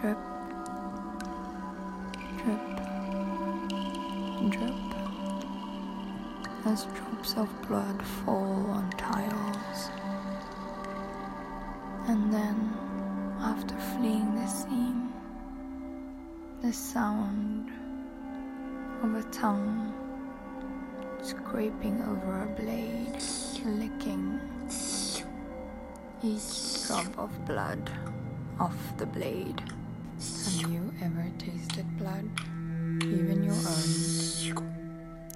Drip, drip, drip, as drops of blood fall on tiles. And then, after fleeing the scene, the sound of a tongue scraping over a blade, licking each drop of blood off the blade. Have you ever tasted blood? Even your own?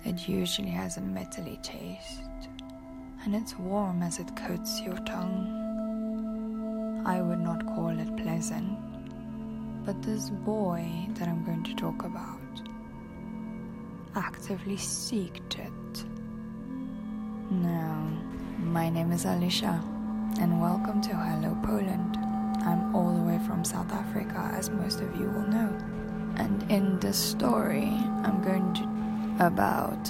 It usually has a metally taste, and it's warm as it coats your tongue. I would not call it pleasant, but this boy that I'm going to talk about actively seeked it. Now, my name is Alicia, and welcome to Hello Poland. I'm all the way from South Africa, as most of you will know. And in this story, I'm going to about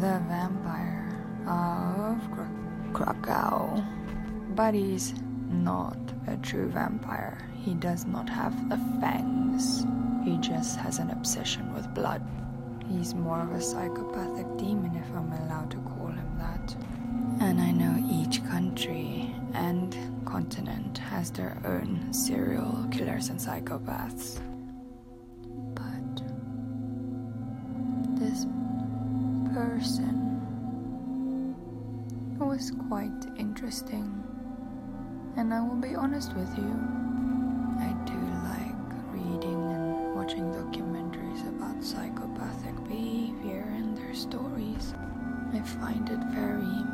the vampire of Kra- Krakow. But he's not a true vampire. He does not have the fangs. He just has an obsession with blood. He's more of a psychopathic demon, if I'm allowed to call him that. And I know each country and continent has their own serial killers and psychopaths. But this person was quite interesting. And I will be honest with you, I do like reading and watching documentaries about psychopathic behavior and their stories. I find it very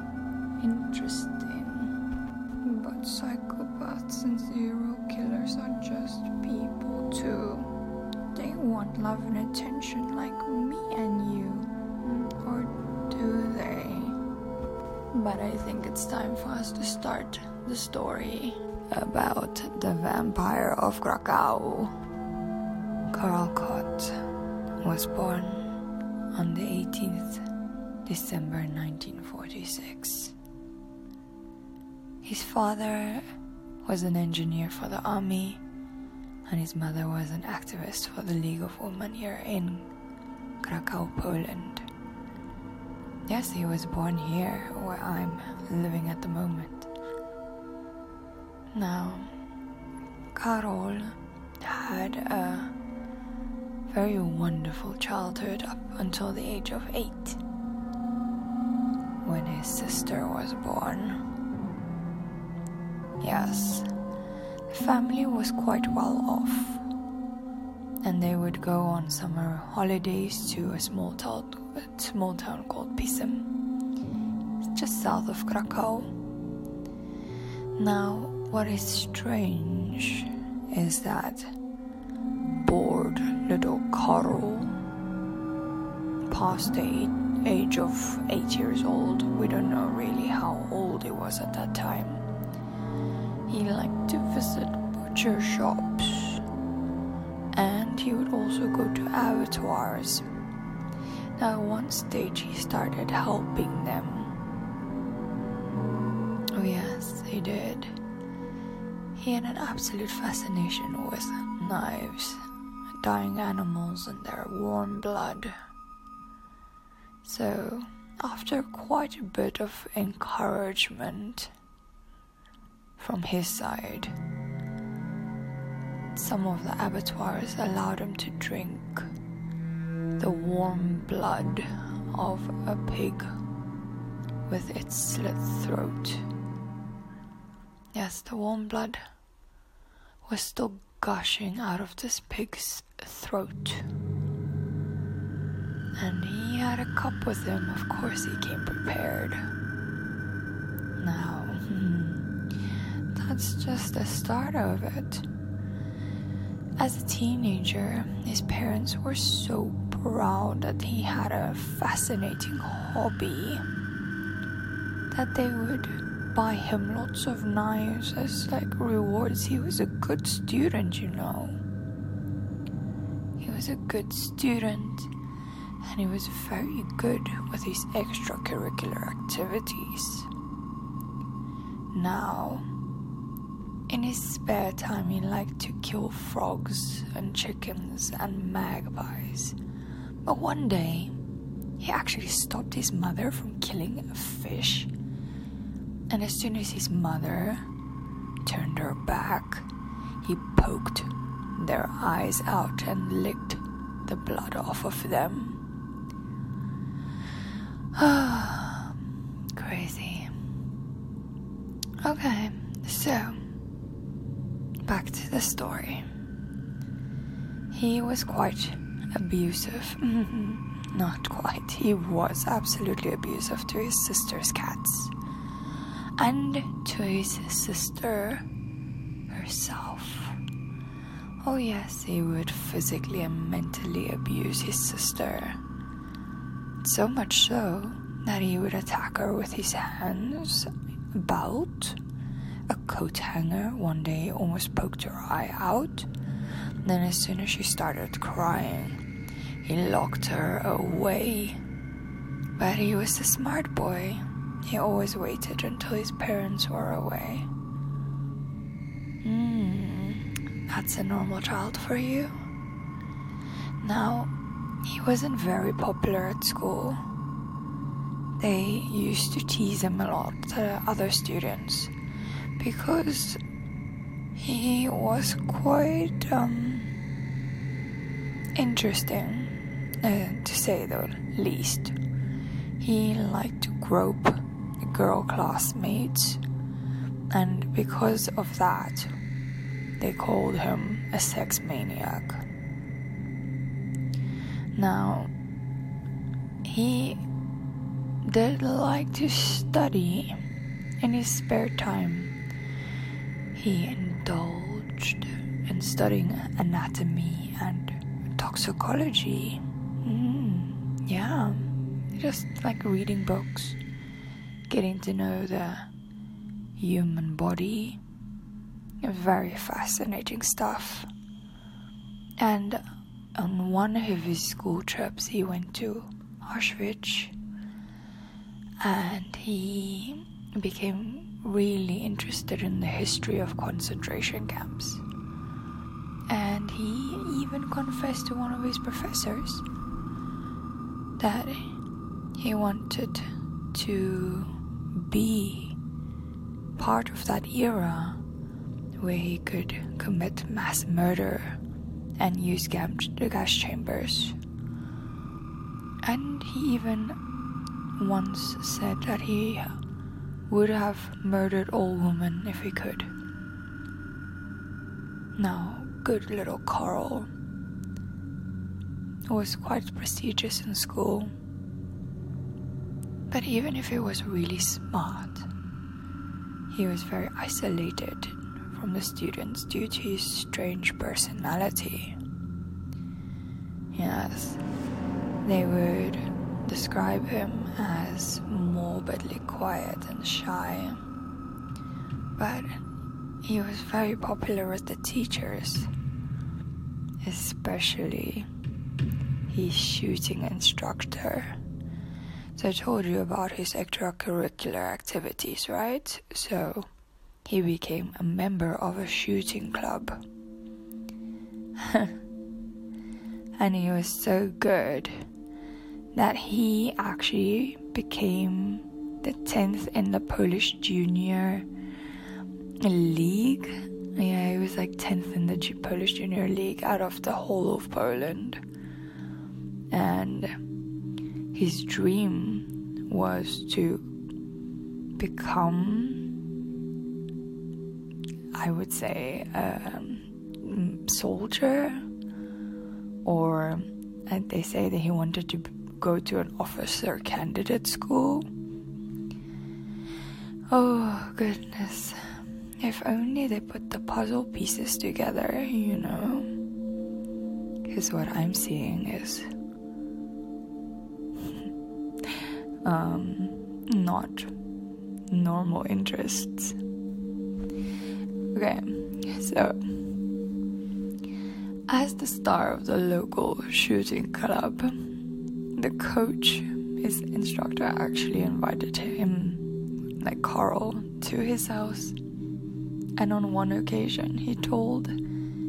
interesting. Love and attention like me and you. Or do they? But I think it's time for us to start the story about the vampire of Krakow. Karl Kot was born on the 18th December 1946. His father was an engineer for the army, and his mother was an activist for the League of Women here in Krakow, Poland. Yes, he was born here, where I'm living at the moment. Now, Karol had a very wonderful childhood up until the age of eight, when his sister was born. Yes, family was quite well off, and they would go on summer holidays to a small town, a small town called Pcim, just south of Krakow. Now, what is strange is that bored little Karol, past the age of eight years old, we don't know really how old he was at that time. He liked to visit butcher shops and he would also go to abattoirs. Now, at one stage, he started helping them. Oh, yes, he did. He had an absolute fascination with knives, dying animals, and their warm blood. So, after quite a bit of encouragement from his side, some of the abattoirs allowed him to drink the warm blood of a pig with its slit throat. Yes, the warm blood was still gushing out of this pig's throat. And he had a cup with him, of course, he came prepared. Now, hmm. That's just the start of it. As a teenager, his parents were so proud that he had a fascinating hobby that they would buy him lots of knives as like rewards. He was a good student, you know. He was a good student and he was very good with his extracurricular activities. Now, in his spare time, he liked to kill frogs and chickens and magpies. But one day, he actually stopped his mother from killing a fish. And as soon as his mother turned her back, he poked their eyes out and licked the blood off of them. Crazy. Okay, so back to the story. He was quite abusive. Mm-hmm. Not quite. He was absolutely abusive to his sister's cats. And to his sister herself. Oh, yes, he would physically and mentally abuse his sister. So much so that he would attack her with his hands, belt, a coat hanger one day almost poked her eye out. Then, as soon as she started crying, he locked her away. But he was a smart boy. He always waited until his parents were away. Hmm, that's a normal child for you. Now, he wasn't very popular at school. They used to tease him a lot, the other students because he was quite um, interesting, uh, to say the least. He liked to grope girl classmates, and because of that, they called him a sex maniac. Now, he did like to study in his spare time he indulged in studying anatomy and toxicology. Mm, yeah, just like reading books, getting to know the human body. Very fascinating stuff. And on one of his school trips, he went to Auschwitz and he became really interested in the history of concentration camps. And he even confessed to one of his professors that he wanted to be part of that era where he could commit mass murder and use gas chambers. And he even once said that he would have murdered all women if he could. Now, good little Carl was quite prestigious in school. But even if he was really smart, he was very isolated from the students due to his strange personality. Yes, they would describe him as morbidly quiet and shy. But he was very popular with the teachers, especially his shooting instructor. So I told you about his extracurricular activities, right? So he became a member of a shooting club. and he was so good that he actually became the 10th in the Polish junior league. Yeah, he was like 10th in the Polish junior league out of the whole of Poland. And his dream was to become, I would say, um, a soldier, or uh, they say that he wanted to go to an officer candidate school. Oh, goodness. If only they put the puzzle pieces together, you know. Because what I'm seeing is. um, not normal interests. Okay, so. As the star of the local shooting club, the coach, his instructor, actually invited him, like Carl, to his house And on one occasion, he told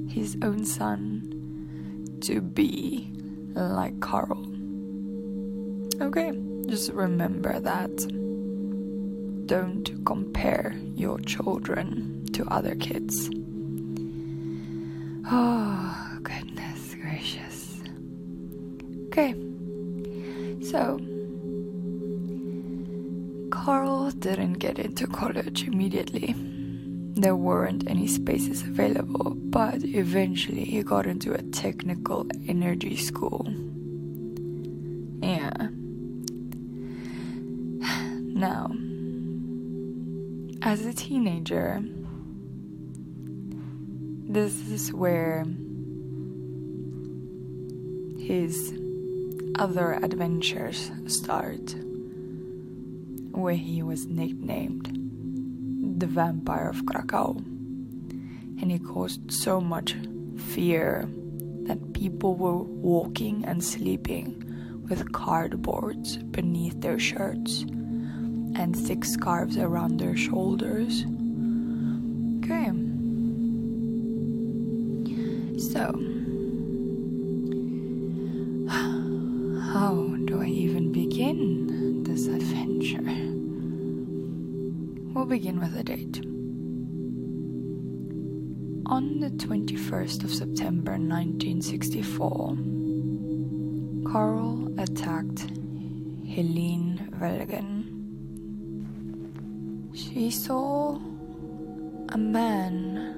his own son to be like Carl. Okay, just remember that. Don't compare your children to other kids. Oh, goodness gracious. Okay, so Carl didn't get into college immediately. There weren't any spaces available, but eventually he got into a technical energy school. Yeah. Now, as a teenager, this is where his other adventures start where he was nicknamed the Vampire of Krakow. And he caused so much fear that people were walking and sleeping with cardboards beneath their shirts and thick scarves around their shoulders. On the 21st of September 1964, Carl attacked Helene Wilgen. She saw a man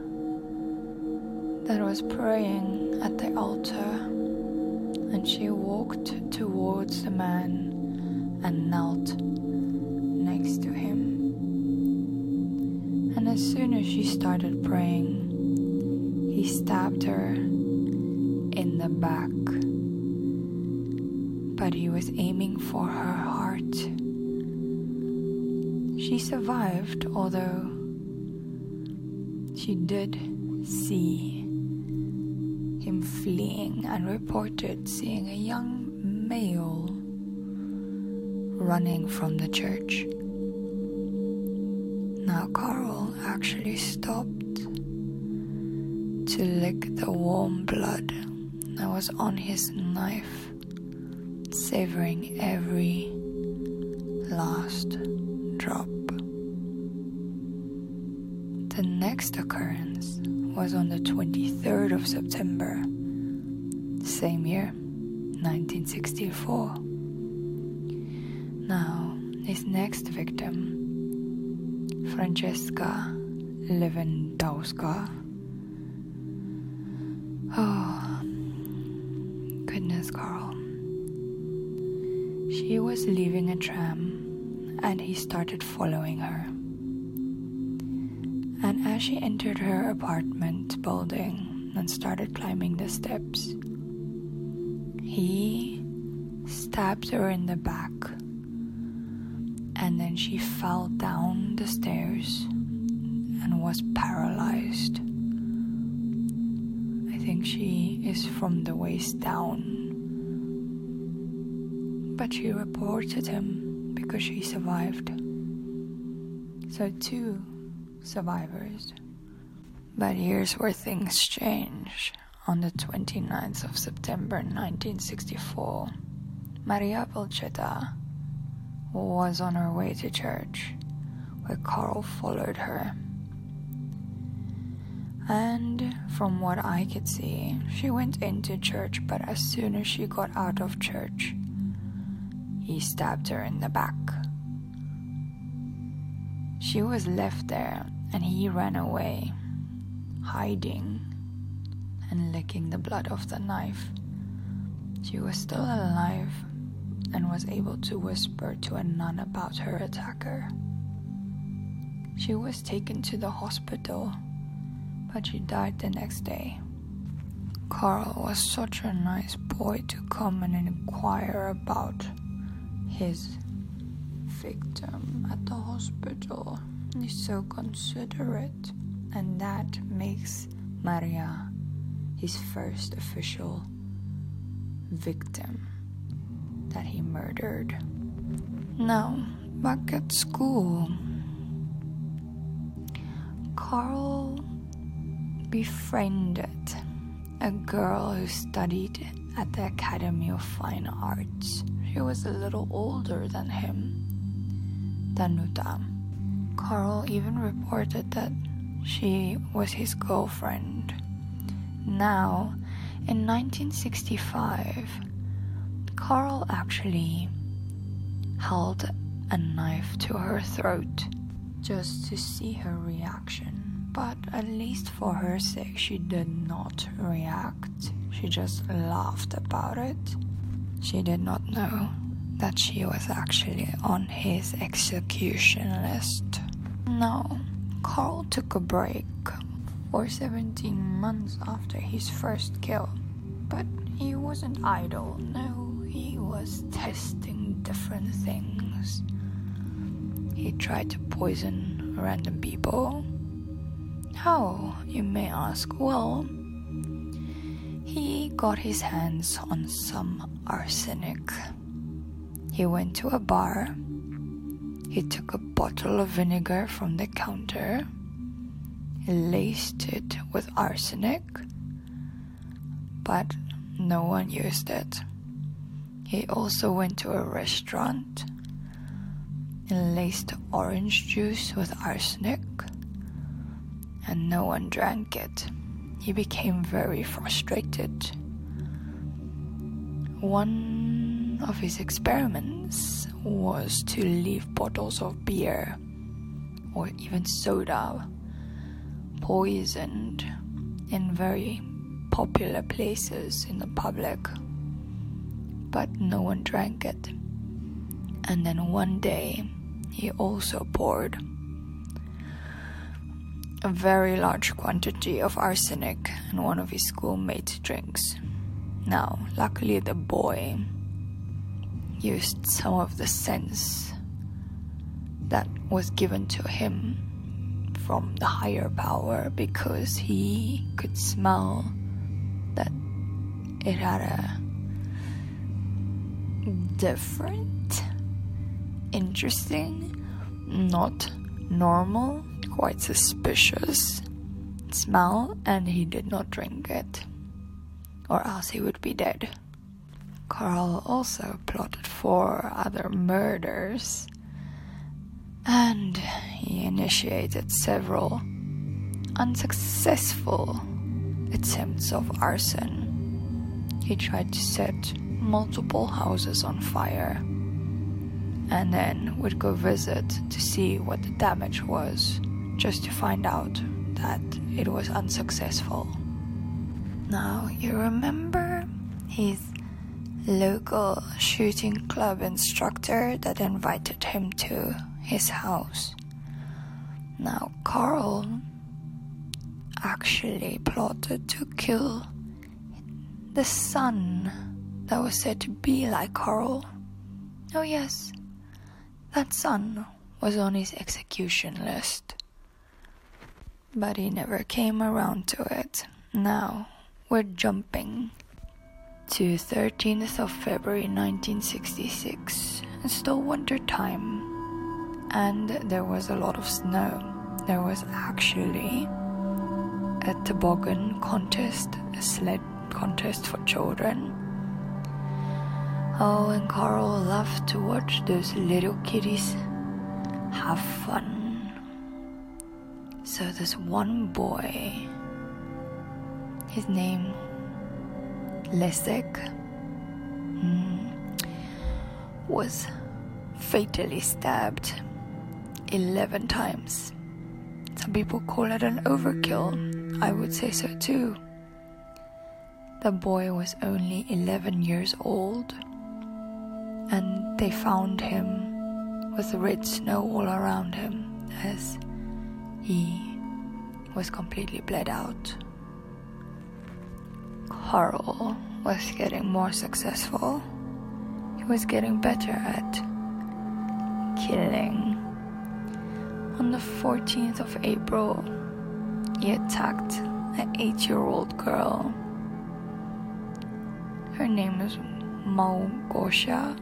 that was praying at the altar, and she walked towards the man and knelt next to him. And as soon as she started praying, he stabbed her in the back. But he was aiming for her heart. She survived, although she did see him fleeing and reported seeing a young male running from the church. Now Carl actually stopped to lick the warm blood that was on his knife, savoring every last drop. The next occurrence was on the 23rd of September, same year, 1964. Now, his next victim Francesca Lewandowska. She was leaving a tram and he started following her. And as she entered her apartment building and started climbing the steps, he stabbed her in the back and then she fell down the stairs and was paralyzed. I think she is from the waist down. But she reported him because she survived. So, two survivors. But here's where things change. On the 29th of September 1964, Maria Belcheta was on her way to church, where Carl followed her. And from what I could see, she went into church, but as soon as she got out of church, he stabbed her in the back. She was left there, and he ran away, hiding and licking the blood off the knife. She was still alive, and was able to whisper to a nun about her attacker. She was taken to the hospital, but she died the next day. Carl was such a nice boy to come and inquire about his victim at the hospital. He's so considerate, and that makes Maria his first official victim that he murdered. Now, back at school, Carl befriended a girl who studied at the Academy of Fine Arts. She was a little older than him, Than Danuta. Carl even reported that she was his girlfriend. Now, in 1965, Carl actually held a knife to her throat just to see her reaction. But at least for her sake, she did not react. She just laughed about it. She did not know that she was actually on his execution list. No, Carl took a break for 17 months after his first kill. But he wasn't idle, no, he was testing different things. He tried to poison random people. How, you may ask? Well, he got his hands on some arsenic. He went to a bar. He took a bottle of vinegar from the counter, he laced it with arsenic, but no one used it. He also went to a restaurant and laced orange juice with arsenic, and no one drank it. He became very frustrated. One of his experiments was to leave bottles of beer or even soda poisoned in very popular places in the public, but no one drank it. And then one day, he also poured a very large quantity of arsenic in one of his schoolmates' drinks. Now, luckily, the boy used some of the sense that was given to him from the higher power because he could smell that it had a different interesting, not normal, quite suspicious smell, and he did not drink it, or else he would be dead. Carl also plotted four other murders, and he initiated several unsuccessful attempts of arson. He tried to set multiple houses on fire and then would go visit to see what the damage was, just to find out that it was unsuccessful. Now, you remember his local shooting club instructor that invited him to his house? Now, Carl actually plotted to kill the son that was said to be like Carl. Oh, yes, that son was on his execution list. But he never came around to it. Now we're jumping to 13th of February 1966. It's still winter time, and there was a lot of snow. There was actually a toboggan contest, a sled contest for children Oh, and Carl loved to watch those little kitties have fun. So, this one boy, his name Leszek, mm, was fatally stabbed 11 times. Some people call it an overkill. I would say so too. The boy was only 11 years old and they found him with red snow all around him as he was completely bled out. Carl was getting more successful. He was getting better at killing. On the 14th of April, he attacked an eight year old girl. Her name is Małgosia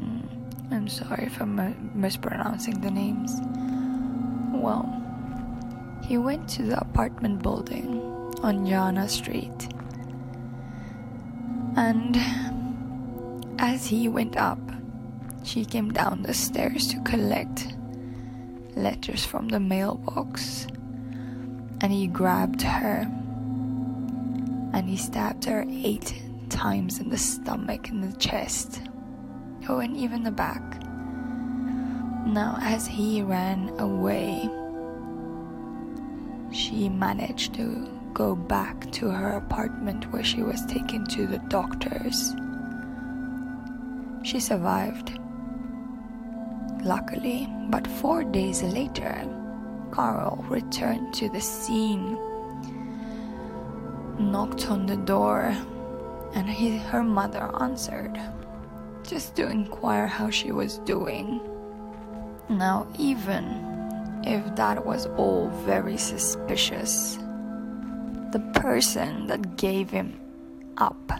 mm, I'm sorry if I'm mispronouncing the names. Well, he went to the apartment building on Jana Street. And as he went up, she came down the stairs to collect letters from the mailbox. And he grabbed her and he stabbed her eight times in the stomach and the chest. Oh, and even the back. Now, as he ran away, she managed to go back to her apartment where she was taken to the doctors. She survived, luckily, but four days later, Carl returned to the scene, knocked on the door, and he, her mother answered, just to inquire how she was doing. Now, even if that was all very suspicious, the person that gave him up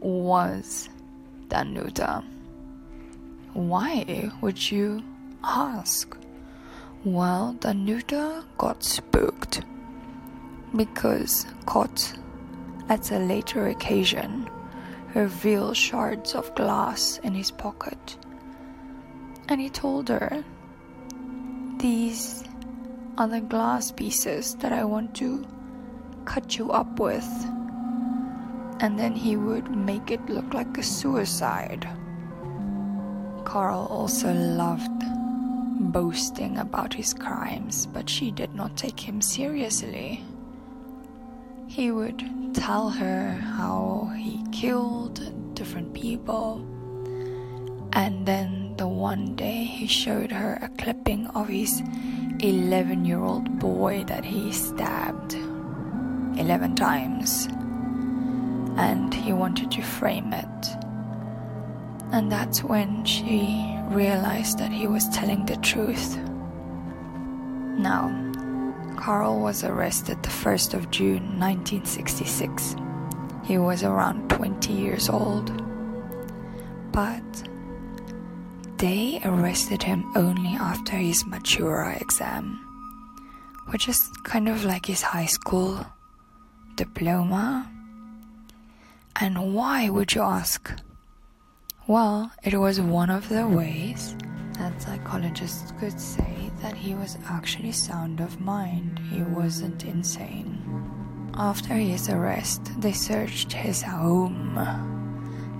was Danuta. Why would you ask? Well, Danuta got spooked because Kot at a later occasion revealed shards of glass in his pocket. And he told her, These are the glass pieces that I want to cut you up with. And then he would make it look like a suicide. Carl also loved boasting about his crimes, but she did not take him seriously. He would tell her how he killed different people, and then the one day he showed her a clipping of his 11 year old boy that he stabbed 11 times, and he wanted to frame it. And that's when she realized that he was telling the truth. Now, Carl was arrested the 1st of June 1966. He was around 20 years old. But they arrested him only after his Matura exam, which is kind of like his high school diploma. And why would you ask? Well, it was one of the ways that psychologists could say that he was actually sound of mind. He wasn't insane. After his arrest, they searched his home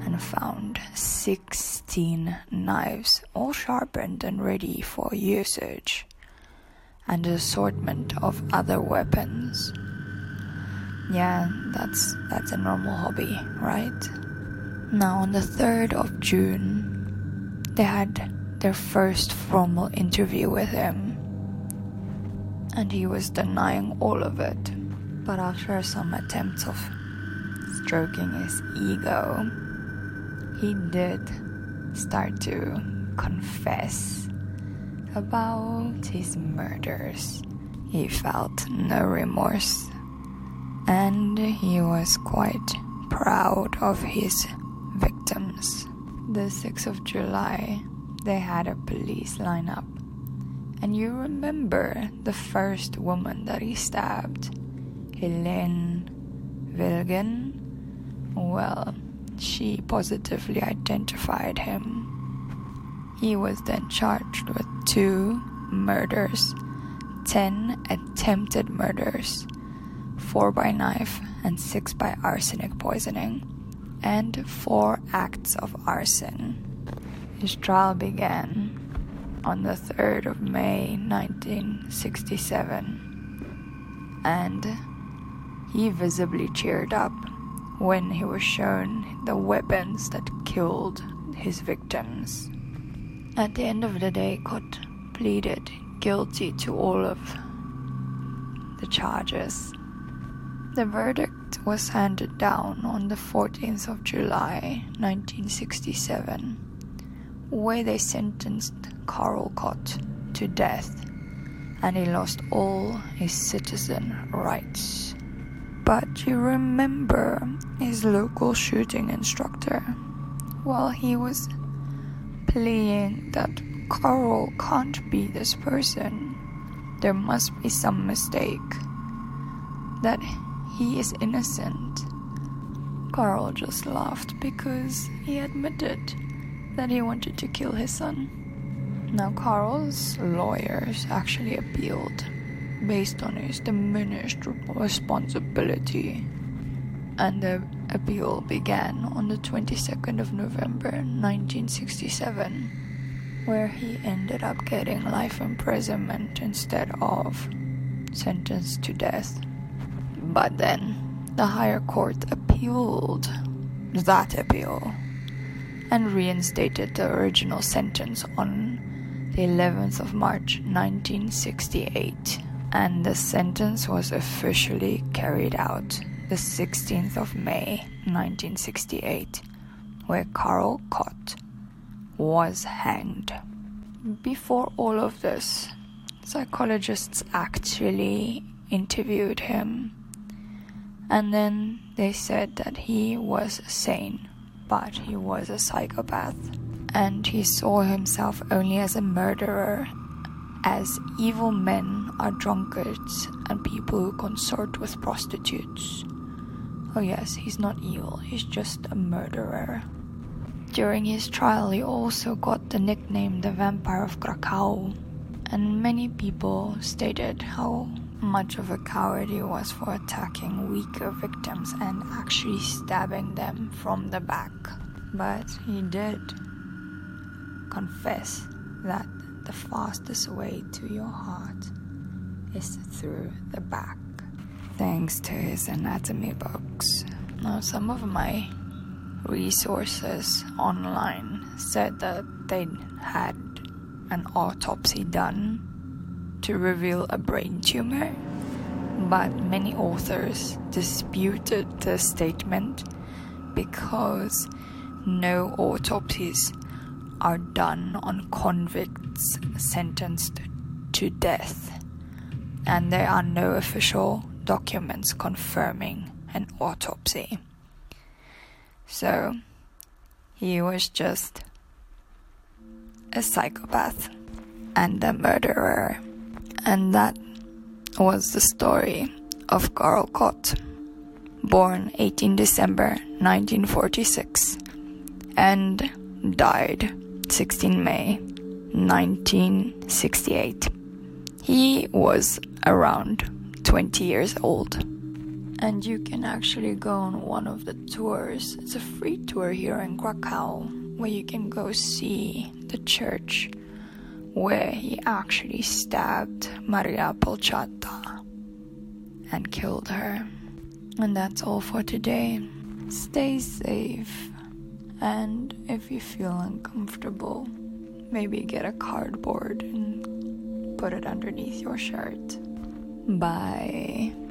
and found 16 knives, all sharpened and ready for usage, and an assortment of other weapons. Yeah, that's that's a normal hobby, right? Now, on the 3rd of June, they had their first formal interview with him, and he was denying all of it. But after some attempts of stroking his ego, he did start to confess about his murders. He felt no remorse, and he was quite proud of his victims. The 6th of July, they had a police lineup. And you remember the first woman that he stabbed, Helene Wilgen? Well, she positively identified him. He was then charged with two murders, 10 attempted murders, 4 by knife, and 6 by arsenic poisoning and four acts of arson. His trial began on the 3rd of May 1967, and he visibly cheered up when he was shown the weapons that killed his victims. At the end of the day, Kot pleaded guilty to all of the charges. The verdict was handed down on the 14th of July 1967, where they sentenced Carl Kot to death and he lost all his citizen rights. But you remember his local shooting instructor? while he was playing that Carl can't be this person. there must be some mistake, that he is innocent. Carl just laughed because he admitted that he wanted to kill his son. Now, Carl's lawyers actually appealed based on his diminished responsibility, and the appeal began on the 22nd of November 1967, where he ended up getting life imprisonment instead of sentenced to death. But then the higher court appealed that appeal and reinstated the original sentence on the 11th of March 1968 and the sentence was officially carried out the 16th of May 1968 where Karl Kot was hanged. Before all of this, psychologists actually interviewed him and then they said that he was sane, but he was a psychopath. And he saw himself only as a murderer, as evil men are drunkards and people who consort with prostitutes. Oh, yes, he's not evil, he's just a murderer. During his trial, he also got the nickname the Vampire of Krakow, and many people stated how much of a coward he was for attacking weaker victims and actually stabbing them from the back. But he did confess that the fastest way to your heart is through the back, thanks to his anatomy books. Now, some of my resources online said that they had an autopsy done to reveal a brain tumor, but many authors disputed the statement because no autopsies are done on convicts sentenced to death, and there are no official documents confirming an autopsy. So, he was just a psychopath and a murderer. And that was the story of Karl Kot, born 18 December 1946 and died 16 May 1968. He was around 20 years old. And you can actually go on one of the tours. It's a free tour here in Krakow where you can go see the church where he actually stabbed Maria Polchata and killed her. And that's all for today. Stay safe, and if you feel uncomfortable, maybe get a cardboard and put it underneath your shirt. Bye.